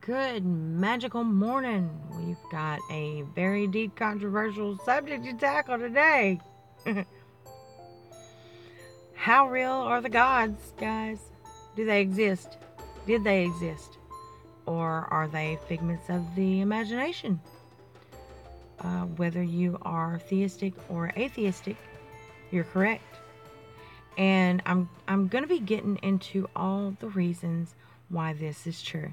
Good magical morning. We've got a very deep, controversial subject to tackle today. How real are the gods, guys? Do they exist? Did they exist? Or are they figments of the imagination? Uh, whether you are theistic or atheistic, you're correct. And I'm I'm going to be getting into all the reasons why this is true.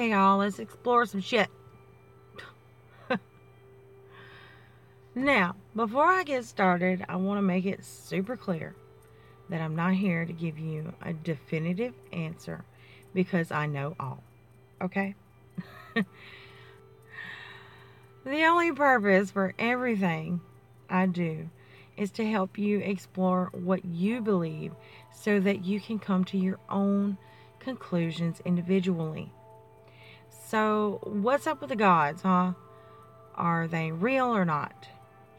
Okay, y'all, let's explore some shit. now, before I get started, I want to make it super clear that I'm not here to give you a definitive answer because I know all. Okay? the only purpose for everything I do is to help you explore what you believe so that you can come to your own conclusions individually. So, what's up with the gods, huh? Are they real or not?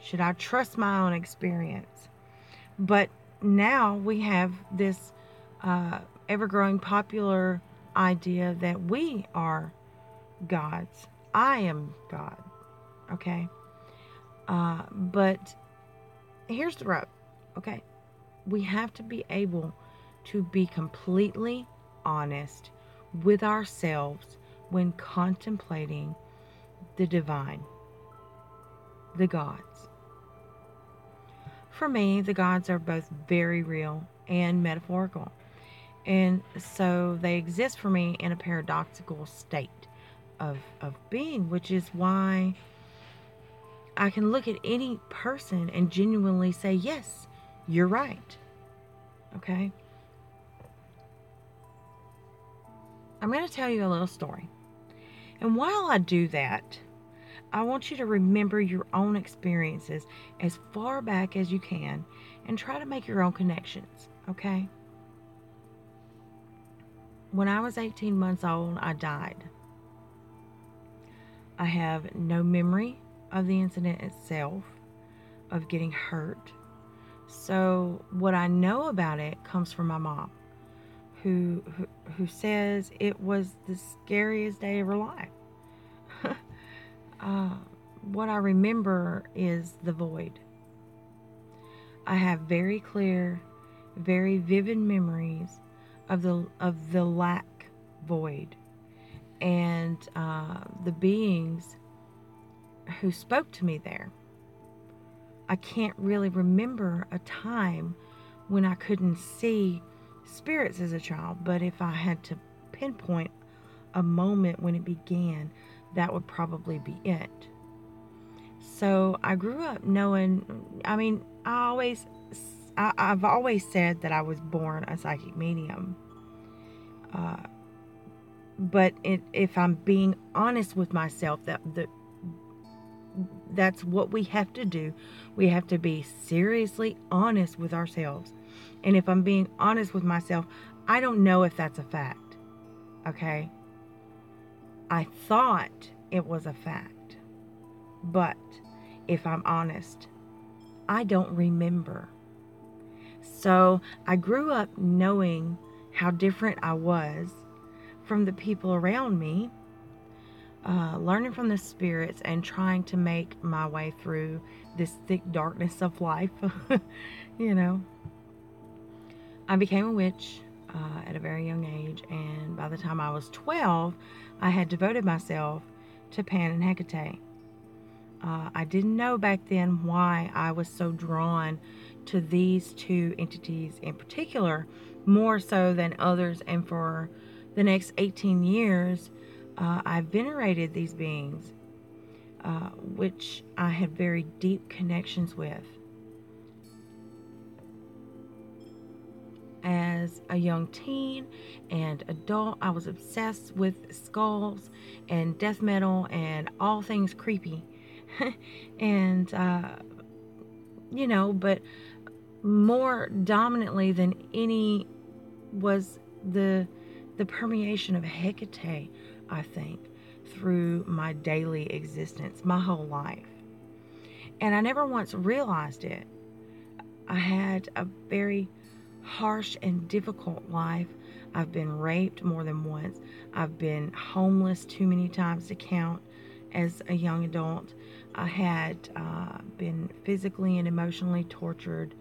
Should I trust my own experience? But now we have this uh, ever growing popular idea that we are gods. I am God. Okay? Uh, but here's the rub. Okay? We have to be able to be completely honest with ourselves when contemplating the divine, the gods. For me, the gods are both very real and metaphorical. And so they exist for me in a paradoxical state of, of being, which is why I can look at any person and genuinely say, Yes, you're right. Okay? I'm going to tell you a little story. And while I do that, I want you to remember your own experiences as far back as you can and try to make your own connections, okay? When I was 18 months old, I died. I have no memory of the incident itself, of getting hurt. So, what I know about it comes from my mom who, who, who says it was the scariest day of her life. uh, what I remember is the void. I have very clear, very vivid memories of the of the lack void, and uh, the beings who spoke to me there. I can't really remember a time when I couldn't see spirits as a child, but if I had to pinpoint a moment when it began, that would probably be it. So I grew up knowing, I mean, I always, I, have always said that I was born a psychic medium. Uh, but it, if I'm being honest with myself, that the, that's what we have to do. We have to be seriously honest with ourselves. And if I'm being honest with myself, I don't know if that's a fact. Okay? I thought it was a fact. But if I'm honest, I don't remember. So I grew up knowing how different I was from the people around me. uh, learning from the spirits and trying to make my way through this thick darkness of life. you know, I became a witch uh, at a very young age, and by the time I was 12, I had devoted myself to Pan and Hecate. Uh, I didn't know back then why I was so drawn to these two entities in particular, more so than others, and for the next 18 years, uh, I venerated these beings, uh, which I had very deep connections with. As a young teen and adult, I was obsessed with skulls and death metal and all things creepy. and, uh, you know, but more dominantly than any was the the permeation of Hecate I think, through my daily existence, my whole life. And I never once realized it. I had a very harsh and difficult life. I've been raped more than once. I've been homeless too many times to count as a young adult. I had uh, been physically and emotionally tortured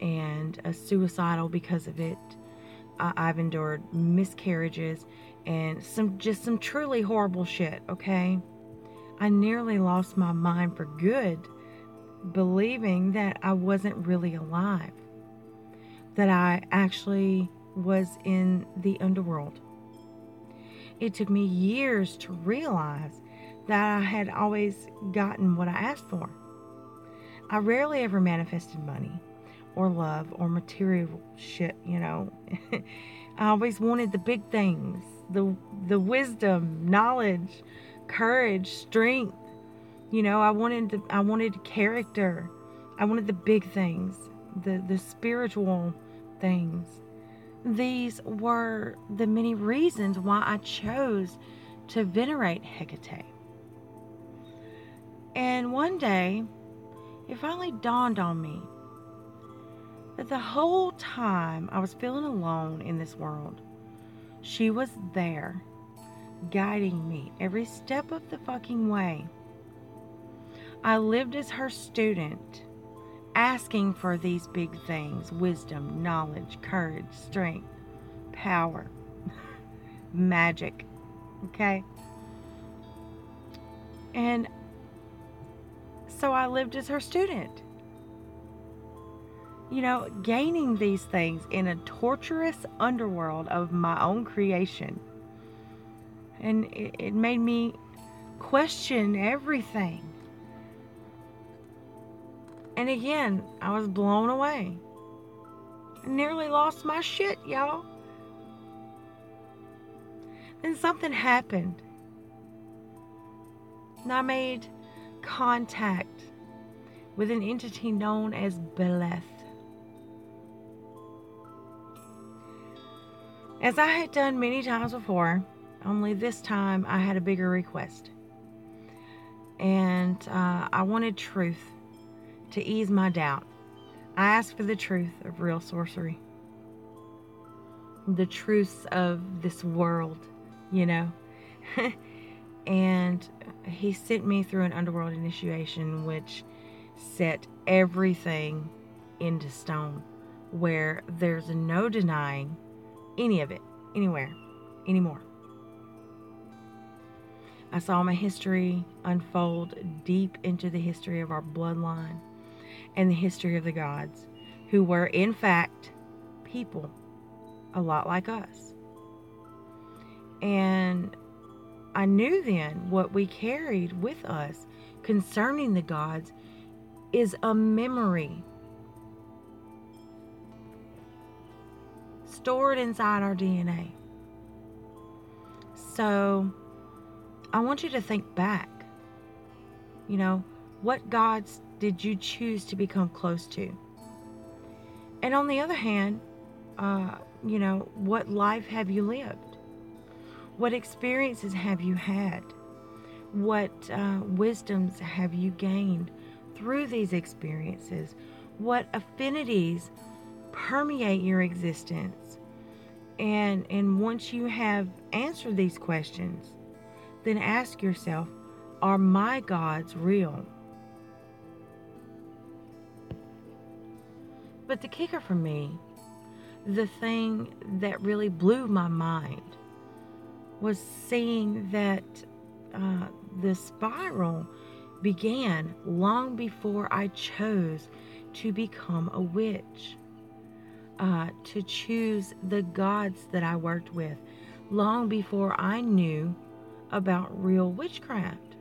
and uh, suicidal because of it. I've endured miscarriages and some just some truly horrible shit, okay? I nearly lost my mind for good believing that I wasn't really alive. That I actually was in the underworld. It took me years to realize that I had always gotten what I asked for. I rarely ever manifested money or love or material shit, you know. I always wanted the big things, the the wisdom, knowledge, courage, strength. You know, I wanted the, I wanted character. I wanted the big things, the the spiritual things. These were the many reasons why I chose to venerate Hecate. And one day, it finally dawned on me that the whole time I was feeling alone in this world, she was there, guiding me every step of the fucking way. I lived as her student, asking for these big things wisdom, knowledge, courage, strength, power, magic. Okay? And so I lived as her student you know, gaining these things in a torturous underworld of my own creation. And it, it made me question everything. And again, I was blown away. I nearly lost my shit, y'all. Then something happened. And I made contact with an entity known as Beleth. As I had done many times before, only this time I had a bigger request. And uh, I wanted truth to ease my doubt. I asked for the truth of real sorcery, the truths of this world, you know. and he sent me through an underworld initiation, which set everything into stone, where there's no denying any of it, anywhere, anymore. I saw my history unfold deep into the history of our bloodline and the history of the gods, who were, in fact, people a lot like us. And I knew then what we carried with us concerning the gods is a memory stored inside our DNA. So I want you to think back. You know, what gods did you choose to become close to? And on the other hand, uh, you know, what life have you lived? What experiences have you had? What uh, wisdoms have you gained through these experiences? What affinities permeate your existence. And and once you have answered these questions, then ask yourself are my gods real? But the kicker for me, the thing that really blew my mind, was seeing that uh, the spiral began long before I chose to become a witch, uh, to choose the gods that I worked with, long before I knew about real witchcraft.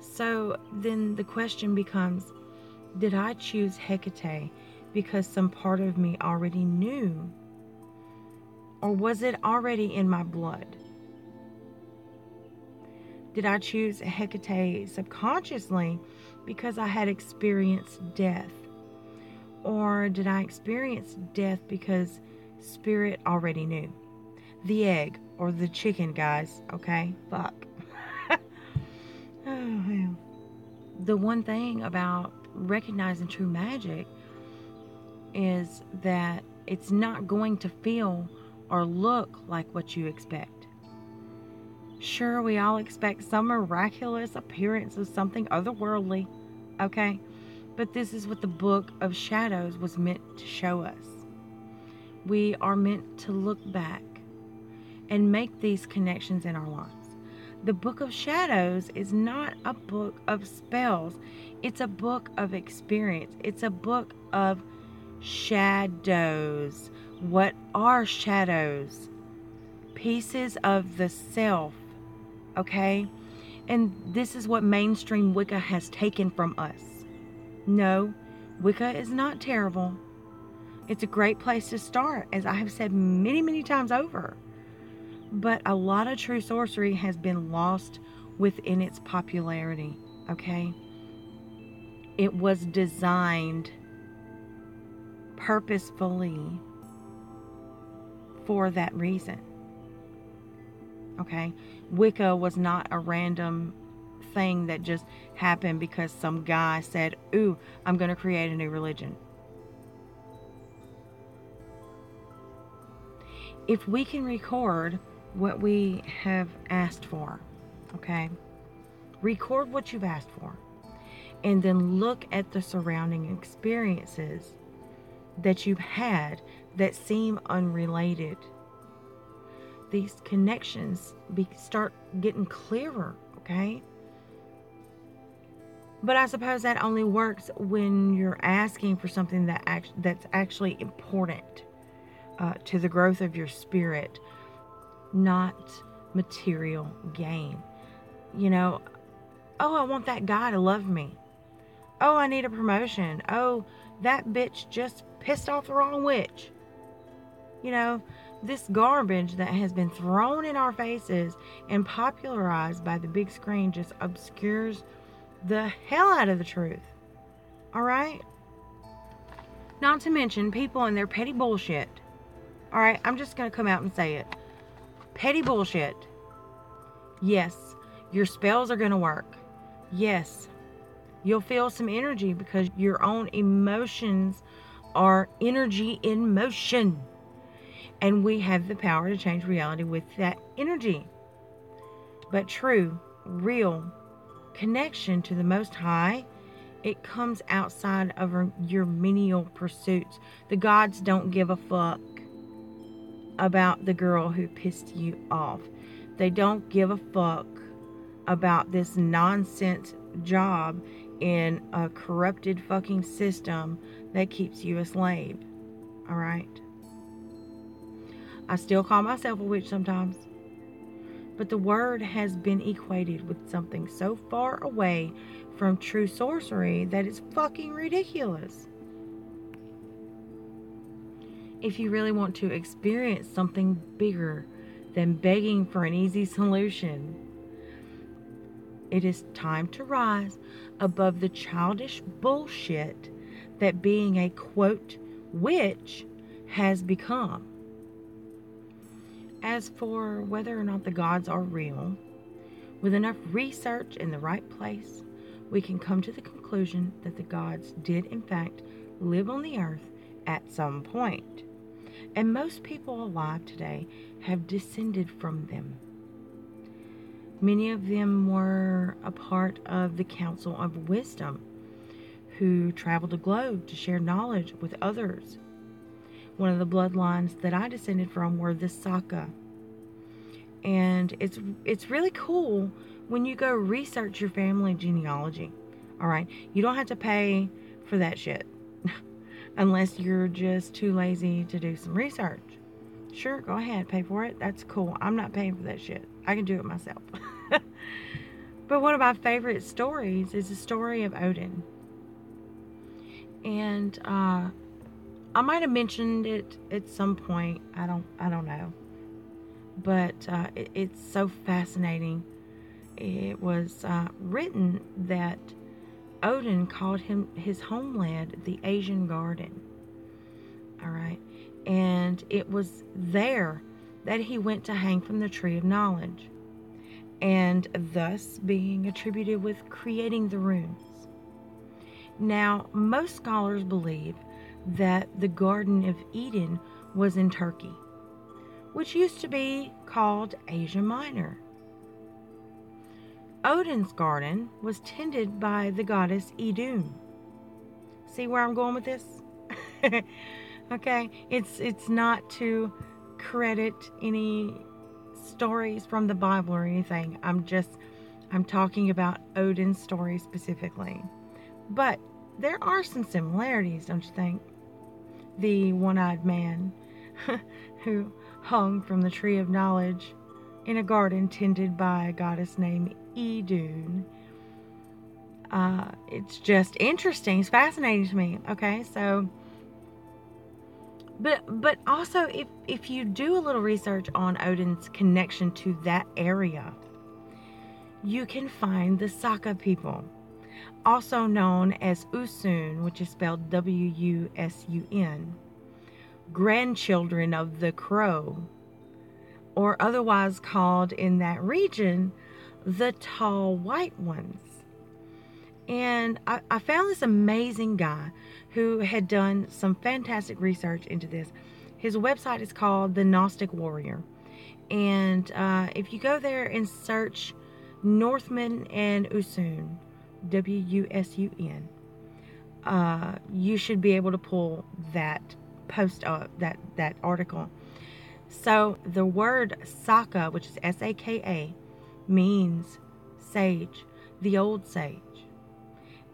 So then the question becomes Did I choose Hecate because some part of me already knew? Or was it already in my blood? Did I choose Hecate subconsciously because I had experienced death? Or did I experience death because spirit already knew? The egg or the chicken, guys, okay? Fuck. oh. The one thing about recognizing true magic is that it's not going to feel or look like what you expect. Sure, we all expect some miraculous appearance of something otherworldly, okay? But this is what the book of shadows was meant to show us. We are meant to look back and make these connections in our lives. The book of shadows is not a book of spells, it's a book of experience, it's a book of shadows. What are shadows? Pieces of the self okay? And this is what mainstream Wicca has taken from us. No, Wicca is not terrible. It's a great place to start, as I have said many, many times over. But a lot of true sorcery has been lost within its popularity, okay? It was designed purposefully for that reason. Okay? Wicca was not a random thing that just happened because some guy said, Ooh, I'm going to create a new religion. If we can record what we have asked for, okay? Record what you've asked for, and then look at the surrounding experiences that you've had that seem unrelated these connections be, start getting clearer, okay? But I suppose that only works when you're asking for something that act, that's actually important uh, to the growth of your spirit, not material gain. You know, oh, I want that guy to love me. Oh, I need a promotion. Oh, that bitch just pissed off the wrong witch. You know, this garbage that has been thrown in our faces and popularized by the big screen just obscures the hell out of the truth. All right? Not to mention people and their petty bullshit. All right, I'm just going to come out and say it. Petty bullshit. Yes, your spells are going to work. Yes, you'll feel some energy because your own emotions are energy in motion. And we have the power to change reality with that energy. But true, real connection to the Most High, it comes outside of your menial pursuits. The gods don't give a fuck about the girl who pissed you off. They don't give a fuck about this nonsense job in a corrupted fucking system that keeps you a slave. All right? I still call myself a witch sometimes. But the word has been equated with something so far away from true sorcery that it's fucking ridiculous. If you really want to experience something bigger than begging for an easy solution, it is time to rise above the childish bullshit that being a quote witch has become. As for whether or not the gods are real, with enough research in the right place, we can come to the conclusion that the gods did, in fact, live on the earth at some point. And most people alive today have descended from them. Many of them were a part of the Council of Wisdom, who traveled the globe to share knowledge with others. One of the bloodlines that I descended from were the Saka. And it's it's really cool when you go research your family genealogy. All right, you don't have to pay for that shit unless you're just too lazy to do some research. Sure, go ahead, pay for it. That's cool. I'm not paying for that shit. I can do it myself. but one of my favorite stories is the story of Odin. And uh, I might have mentioned it at some point. I don't. I don't know. But uh, it, it's so fascinating. It was uh, written that Odin called him his homeland the Asian Garden. All right, and it was there that he went to hang from the tree of knowledge, and thus being attributed with creating the runes. Now, most scholars believe that the Garden of Eden was in Turkey, which used to be called Asia Minor. Odin's garden was tended by the goddess Idun. See where I'm going with this? okay, it's it's not to credit any stories from the Bible or anything. I'm just I'm talking about Odin's story specifically. But there are some similarities, don't you think? The one-eyed man who hung from the tree of knowledge in a garden tended by a goddess named Idun. Uh, it's just interesting. It's fascinating to me. Okay, so, but but also if if you do a little research on Odin's connection to that area, you can find the Saka people, also known as Wusun, which is spelled W U S U N, grandchildren of the crow, or otherwise called in that region the tall white ones. And I, I, found this amazing guy who had done some fantastic research into this. His website is called The Gnostic Warrior. And uh, if you go there and search Northman and Wusun, W U S U N, uh, you should be able to pull that post up, uh, that, that article. So the word Saka, which is S A K A, means sage, the old sage.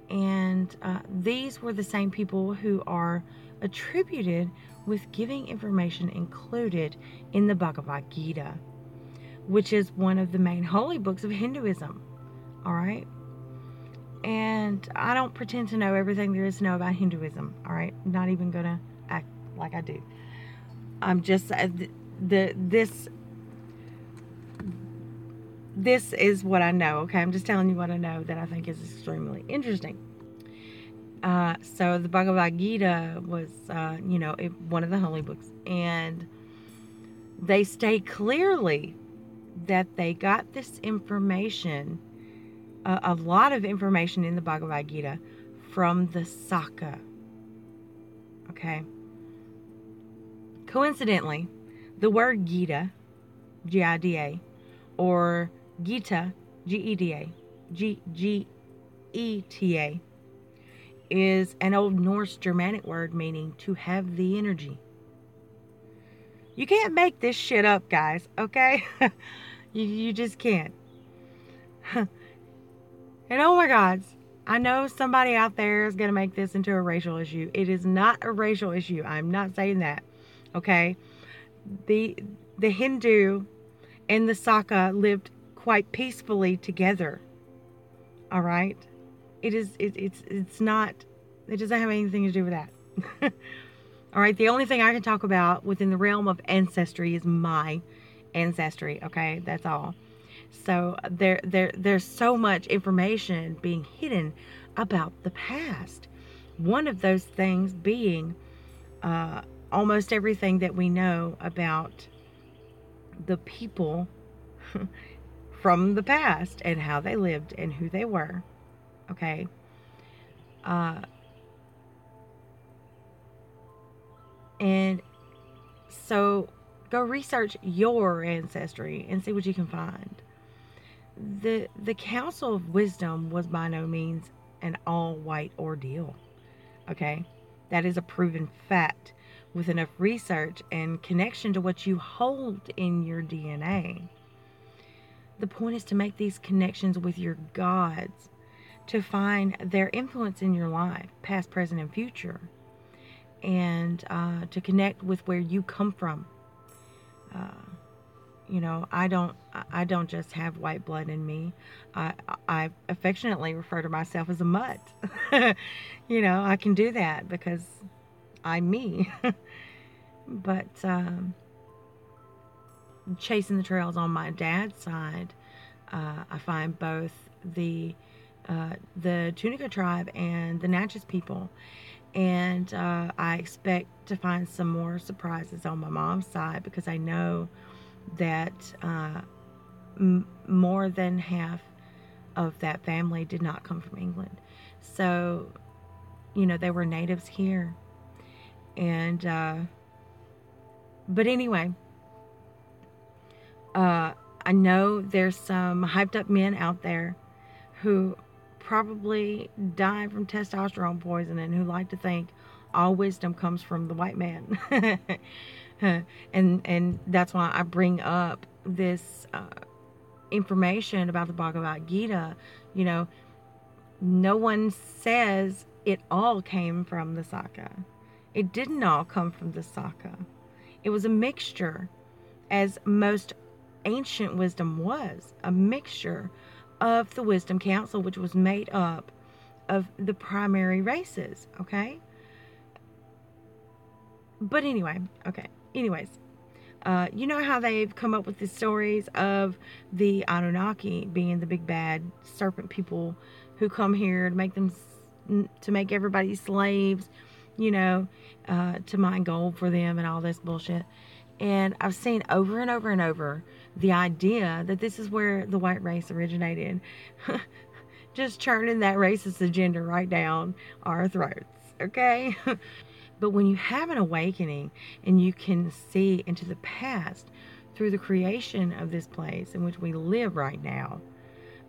And uh, these were the same people who are attributed with giving information included in the Bhagavad Gita, which is one of the main holy books of Hinduism. All right. And I don't pretend to know everything there is to know about Hinduism. All right. Not even to act like I do. I'm just, uh, the, the this this is what I know, okay? I'm just telling you what I know that I think is extremely interesting. Uh, so the Bhagavad Gita was, uh, you know, it, one of the holy books, and they state clearly that they got this information, uh, a lot of information in the Bhagavad Gita, from the Saka. Okay. Coincidentally, the word Gita, G I D A, or Gita, G E D A, G G E T A, is an old Norse Germanic word meaning to have the energy. You can't make this shit up, guys, okay? you, you just can't. and oh my gods, I know somebody out there is going to make this into a racial issue. It is not a racial issue. I'm not saying that. Okay? The the Hindu and the Saka lived quite peacefully together. All right? It is it, it's it's not it doesn't have anything to do with that. All right, the only thing I can talk about within the realm of ancestry is my ancestry, okay? That's all. So there there there's so much information being hidden about the past. One of those things being uh, almost everything that we know about the people from the past and how they lived and who they were. Okay. Uh, and so go research your ancestry and see what you can find. The the Council of Wisdom was by no means an all white ordeal. Okay? That is a proven fact with enough research and connection to what you hold in your DNA. The point is to make these connections with your gods, to find their influence in your life, past, present, and future, and uh, to connect with where you come from. Uh, you know, I don't, I don't just have white blood in me. I, I affectionately refer to myself as a mutt. you know, I can do that because I'm me. but um, chasing the trails on my dad's side, uh, I find both the uh, the Tunica tribe and the Natchez people, and uh, I expect to find some more surprises on my mom's side because I know that uh, m- more than half of that family did not come from England. So, you know, they were natives here. And, uh, but anyway, uh, I know there's some hyped up men out there who probably die from testosterone poisoning who like to think all wisdom comes from the white man. and and that's why I bring up this uh, information about the Bhagavad Gita. You know, no one says it all came from the Saka. It didn't all come from the Saka. It was a mixture, as most ancient wisdom was, a mixture of the Wisdom Council, which was made up of the primary races. Okay. But anyway, okay anyways, uh, you know how they've come up with the stories of the Anunnaki being the big bad serpent people who come here to make them to make everybody slaves, you know, uh, to mine gold for them and all this bullshit. And I've seen over and over and over the idea that this is where the white race originated. Just churning that racist agenda right down our throats, okay? But when you have an awakening and you can see into the past through the creation of this place in which we live right now,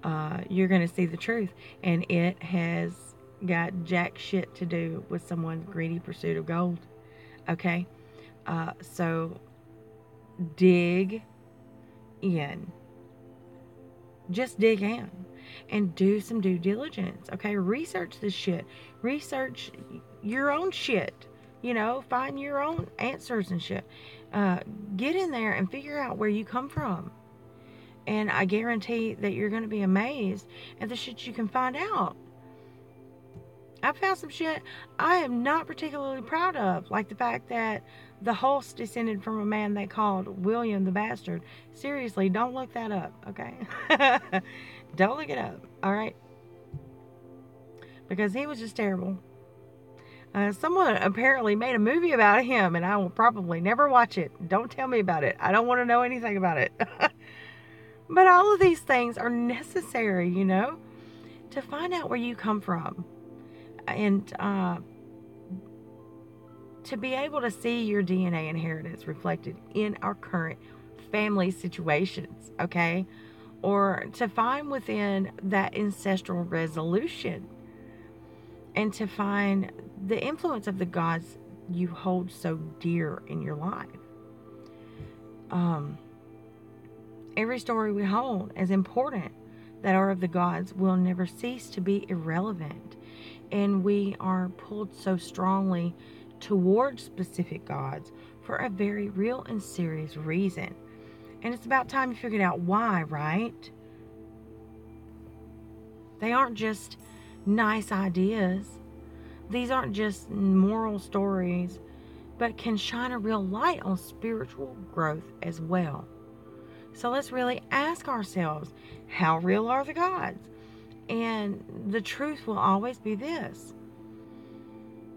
uh, you're going to see the truth. And it has got jack shit to do with someone's greedy pursuit of gold. Okay? Uh, so dig in. Just dig in and do some due diligence. Okay? Research this shit. Research your own shit you know, find your own answers and shit. Uh, get in there and figure out where you come from. And I guarantee that you're going to be amazed at the shit you can find out. I found some shit I am not particularly proud of, like the fact that the Hulse descended from a man they called William the Bastard. Seriously, don't look that up, okay? don't look it up, alright? Because he was just terrible. Uh, someone apparently made a movie about him, and I will probably never watch it. Don't tell me about it. I don't want to know anything about it. but all of these things are necessary, you know, to find out where you come from. And uh, to be able to see your DNA inheritance reflected in our current family situations, okay? Or to find within that ancestral resolution and to find the influence of the gods you hold so dear in your life. Um, every story we hold is important that are of the gods will never cease to be irrelevant. And we are pulled so strongly towards specific gods for a very real and serious reason. And it's about time you figured out why, right? They aren't just nice ideas. These aren't just moral stories, but can shine a real light on spiritual growth as well. So let's really ask ourselves how real are the gods? And the truth will always be this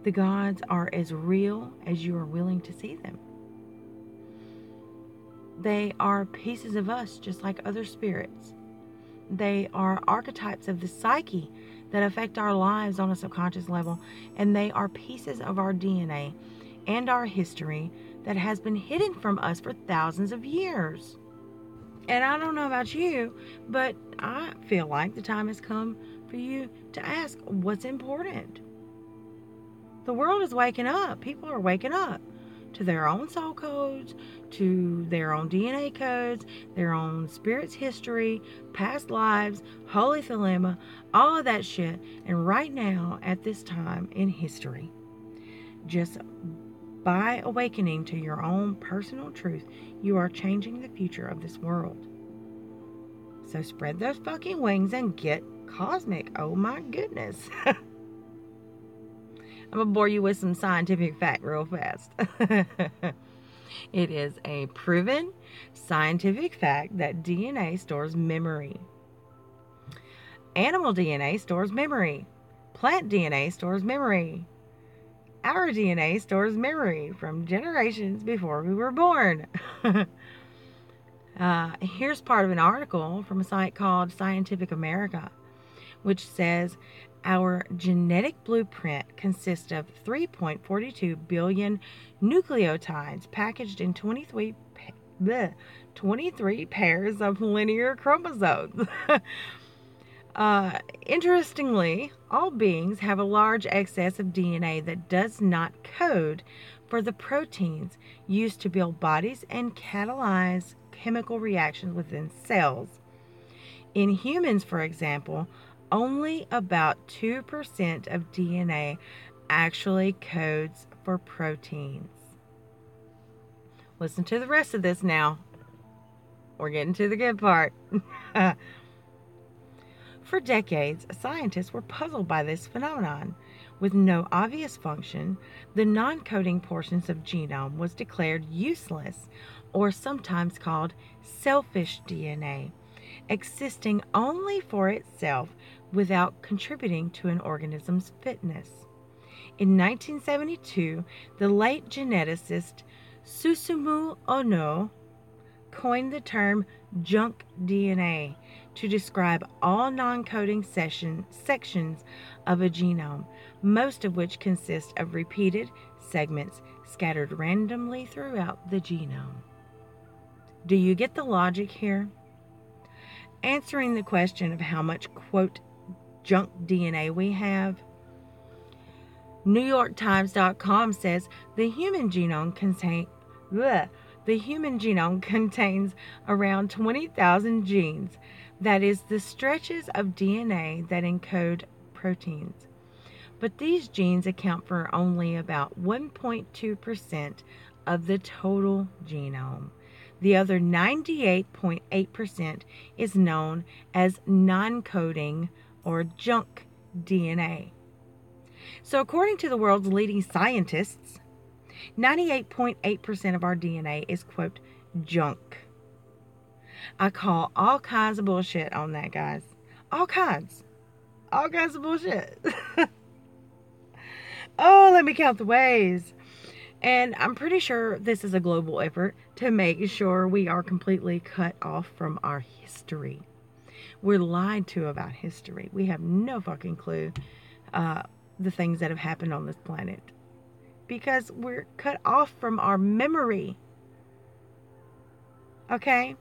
the gods are as real as you are willing to see them. They are pieces of us, just like other spirits. They are archetypes of the psyche that affect our lives on a subconscious level, and they are pieces of our DNA and our history that has been hidden from us for thousands of years. And I don't know about you, but I feel like the time has come for you to ask what's important. The world is waking up. People are waking up to their own soul codes, to their own DNA codes, their own spirit's history, past lives, holy thelema, all of that shit. And right now, at this time in history, just by awakening to your own personal truth, you are changing the future of this world. So spread those fucking wings and get cosmic. Oh my goodness. I'm to bore you with some scientific fact real fast. it is a proven scientific fact that DNA stores memory. Animal DNA stores memory. Plant DNA stores memory. Our DNA stores memory from generations before we were born. uh, here's part of an article from a site called Scientific America, which says our genetic blueprint consists of 3.42 billion nucleotides packaged in 23, bleh, 23 pairs of linear chromosomes. uh, interestingly, all beings have a large excess of DNA that does not code for the proteins used to build bodies and catalyze chemical reactions within cells. In humans, for example, only about 2% of DNA actually codes for proteins. Listen to the rest of this now. We're getting to the good part. For decades, scientists were puzzled by this phenomenon. With no obvious function, the non coding portions of genome was declared useless, or sometimes called selfish DNA, existing only for itself without contributing to an organism's fitness. In 1972, the late geneticist Susumu Ohno coined the term junk DNA to describe all non coding sections of a genome, most of which consist of repeated segments scattered randomly throughout the genome. Do you get the logic here? Answering the question of how much, quote, junk DNA we have. NewYorkTimes.com says the human genome contain, bleh, the human genome contains around 20,000 genes. That is the stretches of DNA that encode proteins. But these genes account for only about 1.2% of the total genome. The other 98.8% is known as non coding or junk DNA. So, according to the world's leading scientists, 98.8% of our DNA is, quote, junk. I call all kinds of bullshit on that, guys. All kinds. All kinds of bullshit. oh, let me count the ways. And I'm pretty sure this is a global effort to make sure we are completely cut off from our history. We're lied to about history. We have no fucking clue uh, the things that have happened on this planet because we're cut off from our memory. Okay?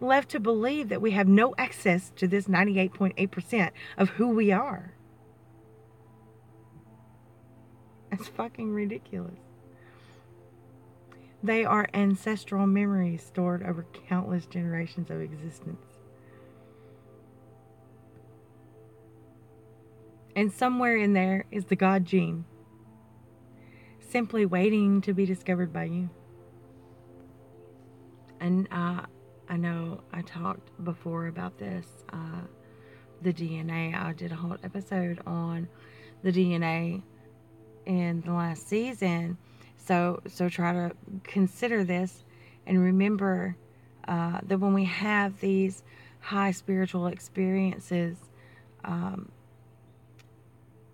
Left to believe that we have no access to this 98.8% of who we are. That's fucking ridiculous. They are ancestral memories stored over countless generations of existence. And somewhere in there is the God gene, simply waiting to be discovered by you. And uh, I know I talked before about this, uh, the DNA. I did a whole episode on the DNA in the last season. So, so try to consider this and remember uh, that when we have these high spiritual experiences, um,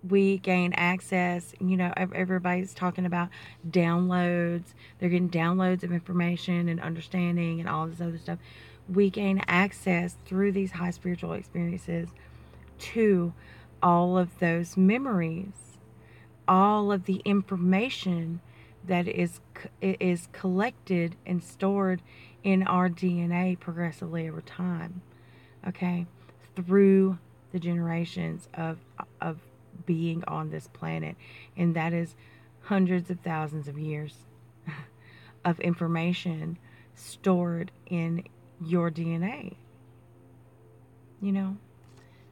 we gain access. You know, everybody's talking about downloads. They're getting downloads of information and understanding and all this other stuff. We gain access through these high spiritual experiences to all of those memories, all of the information that is is collected and stored in our DNA progressively over time. Okay? Through the generations of of being on this planet and that is hundreds of thousands of years of information stored in your DNA. You know?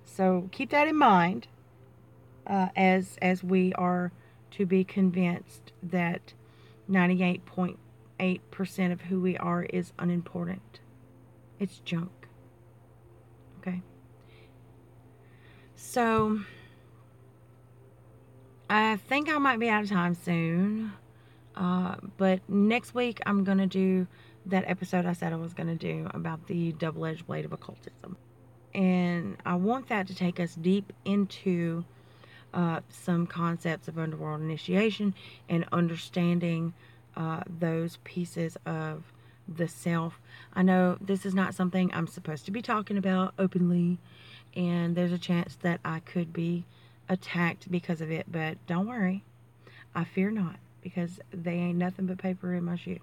So keep that in mind uh, as as we are to be convinced that 98.8% of who we are is unimportant. It's junk. Okay? So I think I might be out of time soon. Uh, but next week I'm going to do that episode I said I was going to do about the double edged blade of occultism. And I want that to take us deep into uh, some concepts of underworld initiation and understanding uh, those pieces of the self. I know this is not something I'm supposed to be talking about openly, and there's a chance that I could be attacked because of it, but don't worry. I fear not because they ain't nothing but paper in my shoe.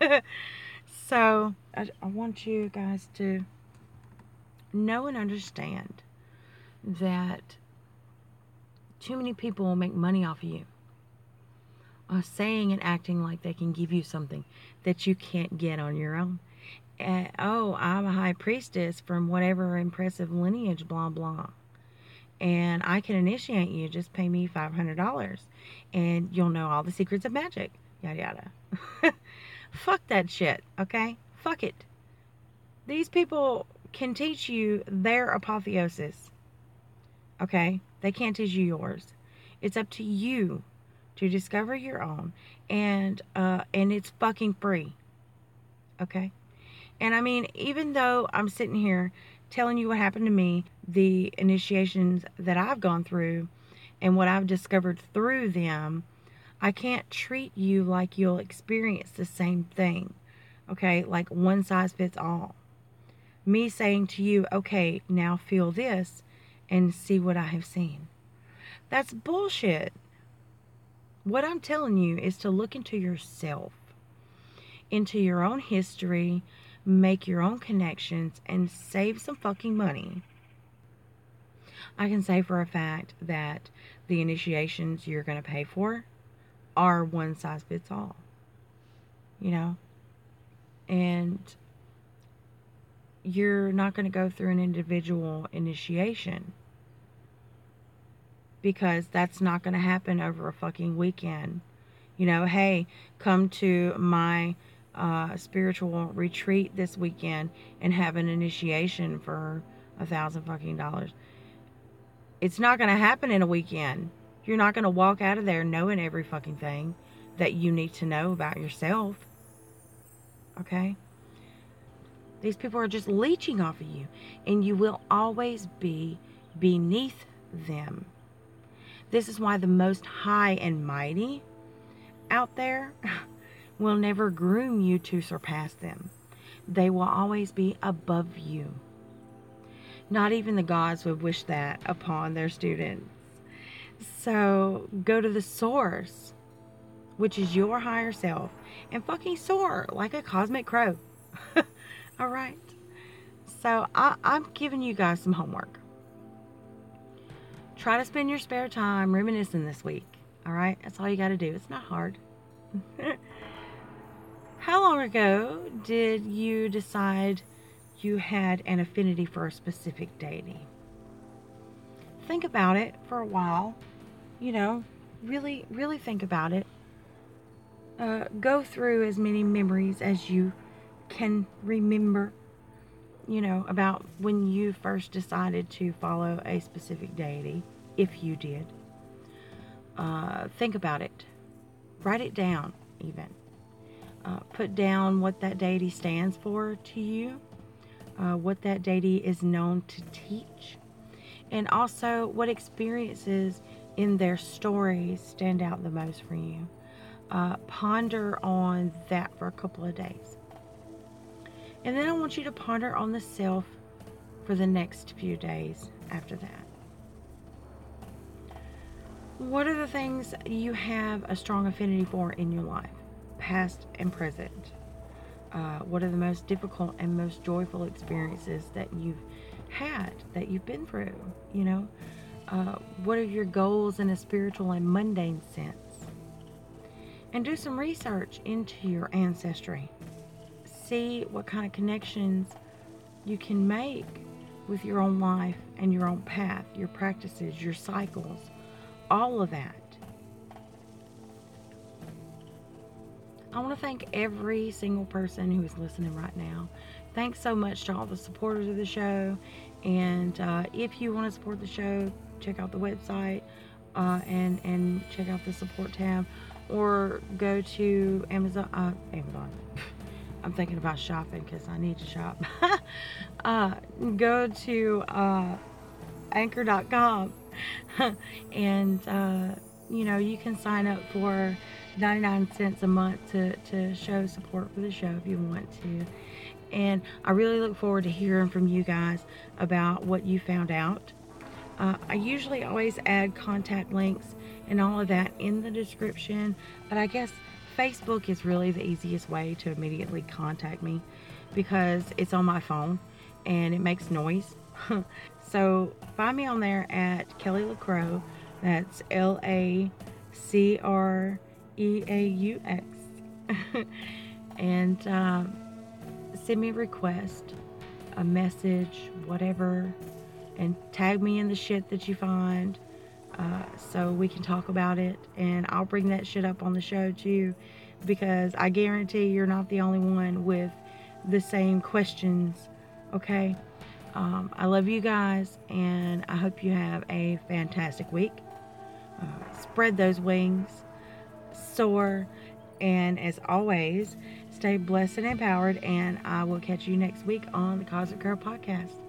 so, I, I want you guys to know and understand that too many people will make money off of you. Uh, saying and acting like they can give you something that you can't get on your own. Uh, oh, I'm a high priestess from whatever impressive lineage, blah, blah and I can initiate you. Just pay me $500 and you'll know all the secrets of magic. Yada yada. Fuck that shit, okay? Fuck it. These people can teach you their apotheosis, okay? They can't teach you yours. It's up to you to discover your own, and uh, and it's fucking free, okay? And I mean, even though I'm sitting here telling you what happened to me, the initiations that I've gone through, and what I've discovered through them, I can't treat you like you'll experience the same thing. Okay, like one size fits all. Me saying to you, okay, now feel this and see what I have seen. That's bullshit. What I'm telling you is to look into yourself, into your own history, make your own connections, and save some fucking money. I can say for a fact that the initiations you're going to pay for are one size fits all. You know? And you're not going to go through an individual initiation because that's not going to happen over a fucking weekend. You know, hey, come to my uh, spiritual retreat this weekend and have an initiation for a thousand fucking dollars. It's not going to happen in a weekend. You're not going to walk out of there knowing every fucking thing that you need to know about yourself. Okay? These people are just leeching off of you, and you will always be beneath them. This is why the most high and mighty out there will never groom you to surpass them. They will always be above you. Not even the gods would wish that upon their students. So go to the source, which is your higher self, and fucking soar like a cosmic crow. all right. So I, I'm giving you guys some homework. Try to spend your spare time reminiscing this week. All right. That's all you got to do. It's not hard. How long ago did you decide you had an affinity for a specific deity? Think about it for a while. You know, really, really think about it. Uh, go through as many memories as you can remember, you know, about when you first decided to follow a specific deity, if you did. Uh, think about it. Write it down, even uh, put down what that deity stands for to you, uh, what that deity is known to teach, and also what experiences in their stories stand out the most for you. Uh, ponder on that for a couple of days. And then I want you to ponder on the self for the next few days after that. What are the things you have a strong affinity for in your life, past and present? Uh, what are the most difficult and most joyful experiences that you've had, that you've been through? You know, uh, what are your goals in a spiritual and mundane sense? And do some research into your ancestry. See what kind of connections you can make with your own life and your own path, your practices, your cycles, all of that. I want to thank every single person who is listening right now. Thanks so much to all the supporters of the show. And uh, if you want to support the show, check out the website uh, and and check out the support tab, or go to Amazon. Uh, Amazon. I'm thinking about shopping because I need to shop. uh, go to uh, anchor.com and uh, you know you can sign up for 99 cents a month to, to show support for the show if you want to. And I really look forward to hearing from you guys about what you found out. Uh, I usually always add contact links and all of that in the description, but I guess Facebook is really the easiest way to immediately contact me because it's on my phone and it makes noise. so find me on there at Kelly LaCreaux. That's L A C R E A U X. and um, send me a request, a message, whatever, and tag me in the shit that you find uh, so we can talk about it. And I'll bring that shit up on the show too because I guarantee you're not the only one with the same questions. Okay? Um, I love you guys and I hope you have a fantastic week. Uh, spread those wings, soar, and as always, stay blessed and empowered. And I will catch you next week on the Cosmic Crow Podcast.